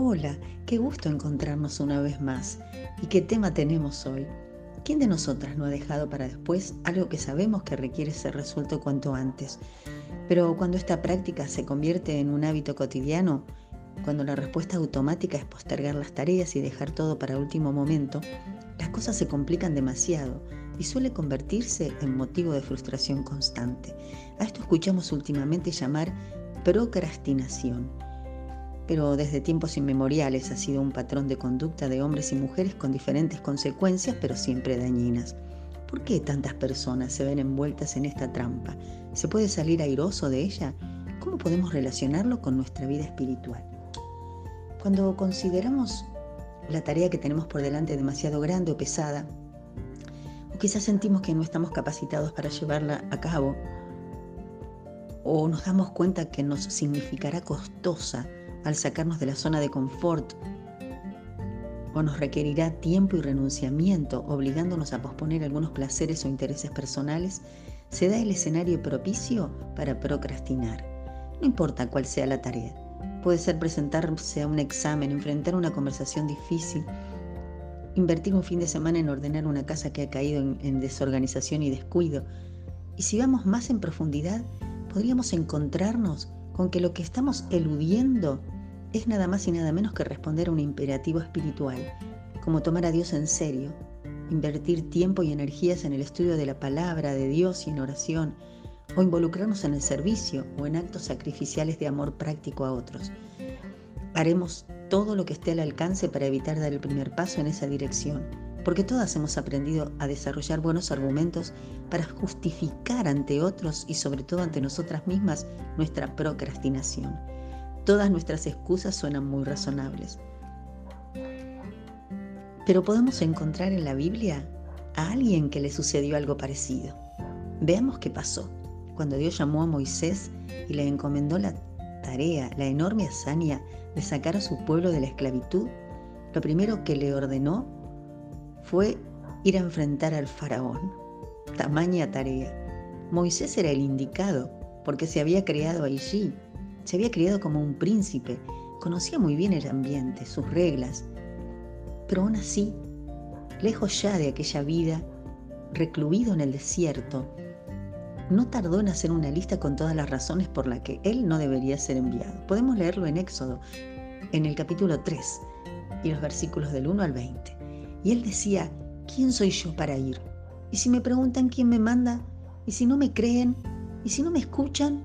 Hola, qué gusto encontrarnos una vez más. ¿Y qué tema tenemos hoy? ¿Quién de nosotras no ha dejado para después algo que sabemos que requiere ser resuelto cuanto antes? Pero cuando esta práctica se convierte en un hábito cotidiano, cuando la respuesta automática es postergar las tareas y dejar todo para último momento, las cosas se complican demasiado y suele convertirse en motivo de frustración constante. A esto escuchamos últimamente llamar procrastinación. Pero desde tiempos inmemoriales ha sido un patrón de conducta de hombres y mujeres con diferentes consecuencias, pero siempre dañinas. ¿Por qué tantas personas se ven envueltas en esta trampa? ¿Se puede salir airoso de ella? ¿Cómo podemos relacionarlo con nuestra vida espiritual? Cuando consideramos la tarea que tenemos por delante demasiado grande o pesada, o quizás sentimos que no estamos capacitados para llevarla a cabo, o nos damos cuenta que nos significará costosa al sacarnos de la zona de confort, o nos requerirá tiempo y renunciamiento, obligándonos a posponer algunos placeres o intereses personales, se da el escenario propicio para procrastinar. No importa cuál sea la tarea, Puede ser presentarse a un examen, enfrentar una conversación difícil, invertir un fin de semana en ordenar una casa que ha caído en, desorganización y descuido. Y si vamos más en profundidad, podríamos encontrarnos con que lo que estamos eludiendo es nada más y nada menos que responder a un imperativo espiritual, como tomar a Dios en serio, invertir tiempo y energías en el estudio de la palabra de Dios y en oración, o involucrarnos en el servicio o en actos sacrificiales de amor práctico a otros. Haremos todo lo que esté al alcance para evitar dar el primer paso en esa dirección, porque todas hemos aprendido a desarrollar buenos argumentos para justificar ante otros y sobre todo ante nosotras mismas nuestra procrastinación. Todas nuestras excusas suenan muy razonables. Pero podemos encontrar en la Biblia a alguien que le sucedió algo parecido. Veamos qué pasó cuando Dios llamó a Moisés y le encomendó la tarea, la enorme hazaña de sacar a su pueblo de la esclavitud, lo primero que le ordenó fue ir a enfrentar al faraón. Tamaña tarea. Moisés era el indicado porque se había criado allí, se había criado como un príncipe, conocía muy bien el ambiente, sus reglas, pero aún así, lejos ya de aquella vida, recluido en el desierto, no tardó en hacer una lista con todas las razones por las que él no debería ser enviado. Podemos leerlo en Éxodo, en el capítulo 3 y los versículos del 1 al 20. Y él decía, ¿quién soy yo para ir? Y si me preguntan quién me manda, y si no me creen, y si no me escuchan,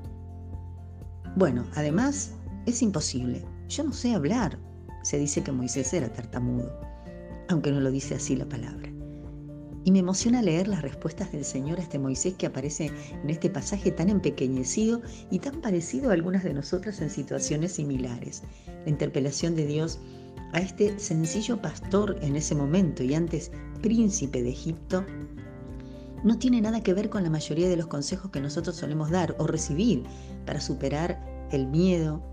bueno, además es imposible. Yo no sé hablar. Se dice que Moisés era tartamudo, aunque no lo dice así la palabra. Y me emociona leer las respuestas del Señor a este Moisés que aparece en este pasaje tan empequeñecido y tan parecido a algunas de nosotras en situaciones similares. La interpelación de Dios a este sencillo pastor en ese momento y antes príncipe de Egipto no tiene nada que ver con la mayoría de los consejos que nosotros solemos dar o recibir para superar el miedo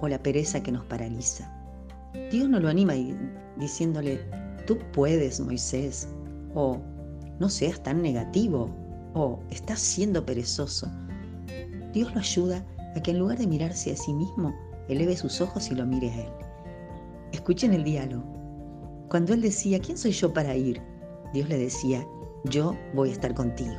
o la pereza que nos paraliza. Dios no lo anima diciéndole, tú puedes, Moisés, o no seas tan negativo, o estás siendo perezoso. Dios lo ayuda a que en lugar de mirarse a sí mismo, eleve sus ojos y lo mire a Él. Escuchen el diálogo. Cuando Él decía, ¿quién soy yo para ir? Dios le decía, yo voy a estar contigo.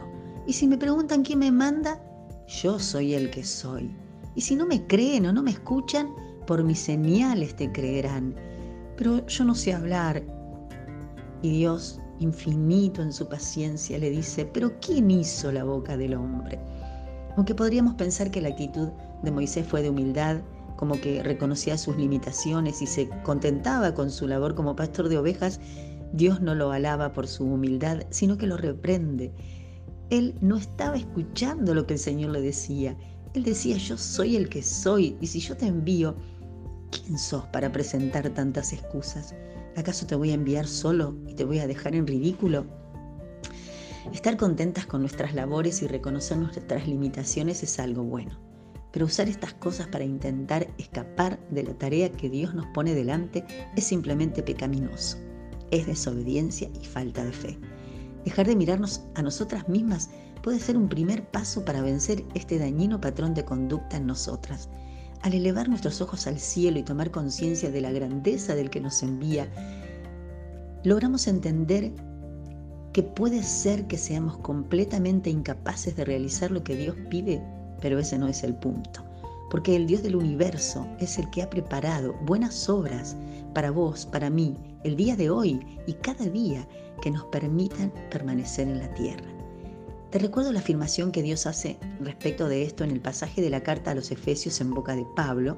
Y si me preguntan quién me manda, yo soy el que soy. Y si no me creen o no me escuchan, por mis señales te creerán. Pero yo no sé hablar. Y Dios infinito en su paciencia, le dice, pero ¿quién hizo la boca del hombre? Aunque podríamos pensar que la actitud de Moisés fue de humildad, como que reconocía sus limitaciones y se contentaba con su labor como pastor de ovejas, Dios no lo alaba por su humildad, sino que lo reprende. Él no estaba escuchando lo que el Señor le decía. Él decía, yo soy el que soy, y si yo te envío, ¿quién sos para presentar tantas excusas? ¿Acaso te voy a enviar solo y te voy a dejar en ridículo? Estar contentas con nuestras labores y reconocer nuestras limitaciones es algo bueno, pero usar estas cosas para intentar escapar de la tarea que Dios nos pone delante es simplemente pecaminoso, es desobediencia y falta de fe. Dejar de mirarnos a nosotras mismas puede ser un primer paso para vencer este dañino patrón de conducta en nosotras. al elevar nuestros ojos al cielo y tomar conciencia de la grandeza del que nos envía, logramos entender que puede ser que seamos completamente incapaces de realizar lo que Dios pide, pero ese no es el punto. Porque el Dios del universo es el que ha preparado buenas obras para vos, para mí, el día de hoy y cada día que nos permitan permanecer en la tierra. Te recuerdo la afirmación que Dios hace respecto de esto en el pasaje de la carta a los Efesios en boca de Pablo,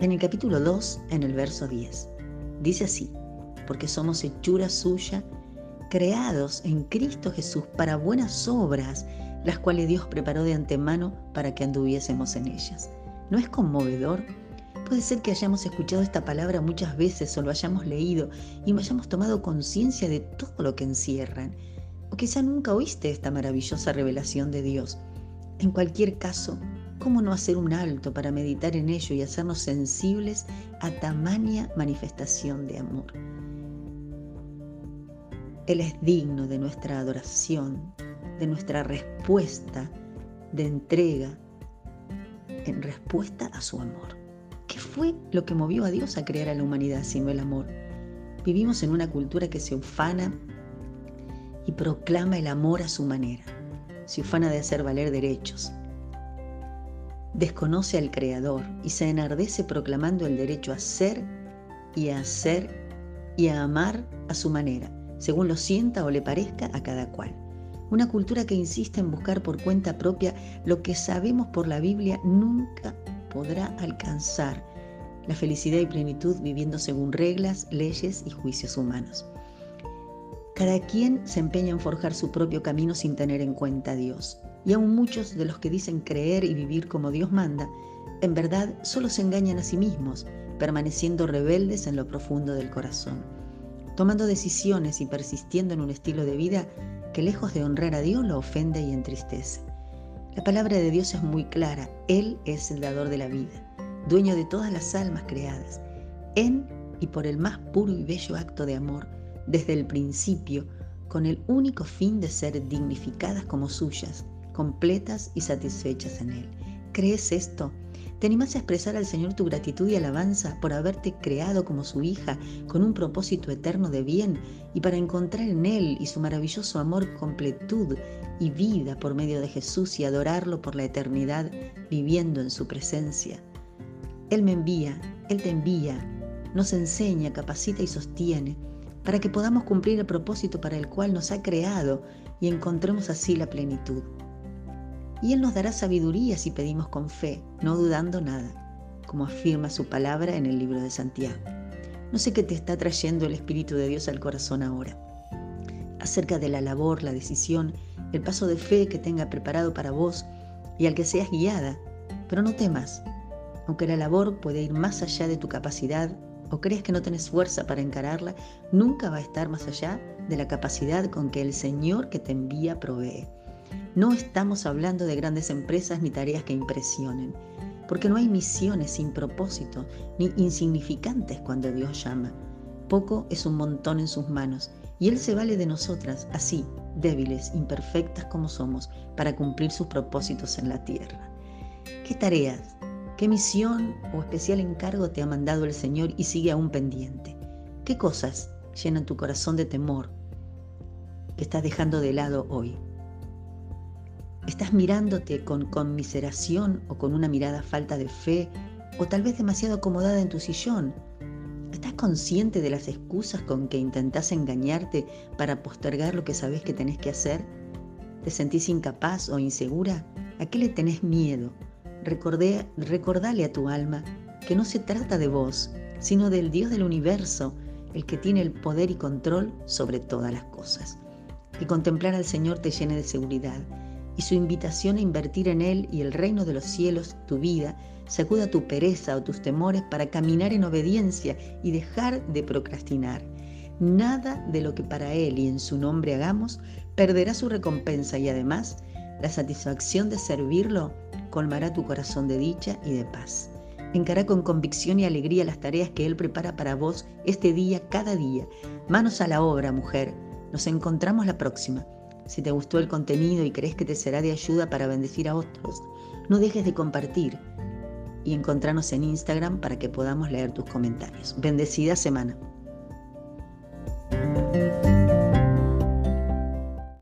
en el capítulo 2, en el verso 10. Dice así, porque somos hechura suya, creados en Cristo Jesús para buenas obras, las cuales Dios preparó de antemano para que anduviésemos en ellas. ¿No es conmovedor? Puede ser que hayamos escuchado esta palabra muchas veces o lo hayamos leído y no hayamos tomado conciencia de todo lo que encierran o quizá nunca oíste esta maravillosa revelación de Dios. En cualquier caso, ¿cómo no hacer un alto para meditar en ello y hacernos sensibles a tamaña manifestación de amor? Él es digno de nuestra adoración, de nuestra respuesta de entrega en respuesta a su amor. ¿Qué fue lo que movió a Dios a crear a la humanidad sino el amor? Vivimos en una cultura que se ufana y proclama el amor a su manera. Se ufana de hacer valer derechos. Desconoce al Creador y se enardece proclamando el derecho a ser y a hacer y a amar a su manera, según lo sienta o le parezca a cada cual. Una cultura que insiste en buscar por cuenta propia lo que sabemos por la Biblia nunca podrá alcanzar la felicidad y plenitud viviendo según reglas, leyes y juicios humanos. Cada quien se empeña en forjar su propio camino sin tener en cuenta a Dios. Y aún muchos de los que dicen creer y vivir como Dios manda, en verdad solo se engañan a sí mismos, permaneciendo rebeldes en lo profundo del corazón, tomando decisiones y persistiendo en un estilo de vida que lejos de honrar a Dios lo ofende y entristece. La palabra de Dios es muy clara, Él es el dador de la vida, dueño de todas las almas creadas, en y por el más puro y bello acto de amor, desde el principio con el único fin de ser dignificadas como suyas, completas y satisfechas en Él. ¿Crees esto? ¿Te animas a expresar al Señor tu gratitud y alabanza por haberte creado como su hija con un propósito eterno de bien y para encontrar en Él y su maravilloso amor completud y vida por medio de Jesús y adorarlo por la eternidad viviendo en su presencia? Él me envía, Él te envía, nos enseña, capacita y sostiene para que podamos cumplir el propósito para el cual nos ha creado y encontremos así la plenitud. Y Él nos dará sabiduría si pedimos con fe, no dudando nada, como afirma su palabra en el libro de Santiago. No sé qué te está trayendo el Espíritu de Dios al corazón ahora, acerca de la labor, la decisión, el paso de fe que tenga preparado para vos y al que seas guiada, pero no temas, aunque la labor puede ir más allá de tu capacidad o crees que no tienes fuerza para encararla, nunca va a estar más allá de la capacidad con que el Señor que te envía provee. No estamos hablando de grandes empresas ni tareas que impresionen, porque no hay misiones sin propósito ni insignificantes cuando Dios llama. Poco es un montón en sus manos y Él se vale de nosotras, así, débiles, imperfectas como somos, para cumplir sus propósitos en la tierra. ¿Qué tareas ¿Qué misión o especial encargo te ha mandado el Señor y sigue aún pendiente? ¿Qué cosas llenan tu corazón de temor que estás dejando de lado hoy? ¿Estás mirándote con conmiseración o con una mirada falta de fe o tal vez demasiado acomodada en tu sillón? ¿Estás consciente de las excusas con que intentás engañarte para postergar lo que sabes que tenés que hacer? ¿Te sentís incapaz o insegura? ¿A qué le tenés miedo? Recordé, recordale a tu alma que no se trata de vos, sino del Dios del universo, el que tiene el poder y control sobre todas las cosas. Que contemplar al Señor te llene de seguridad y su invitación a invertir en Él y el reino de los cielos, tu vida, sacuda tu pereza o tus temores para caminar en obediencia y dejar de procrastinar. Nada de lo que para Él y en su nombre hagamos perderá su recompensa y además la satisfacción de servirlo colmará tu corazón de dicha y de paz. Encará con convicción y alegría las tareas que Él prepara para vos este día, cada día. Manos a la obra, mujer. Nos encontramos la próxima. Si te gustó el contenido y crees que te será de ayuda para bendecir a otros, no dejes de compartir. y encontrarnos en Instagram para que podamos leer tus comentarios. Bendecida semana.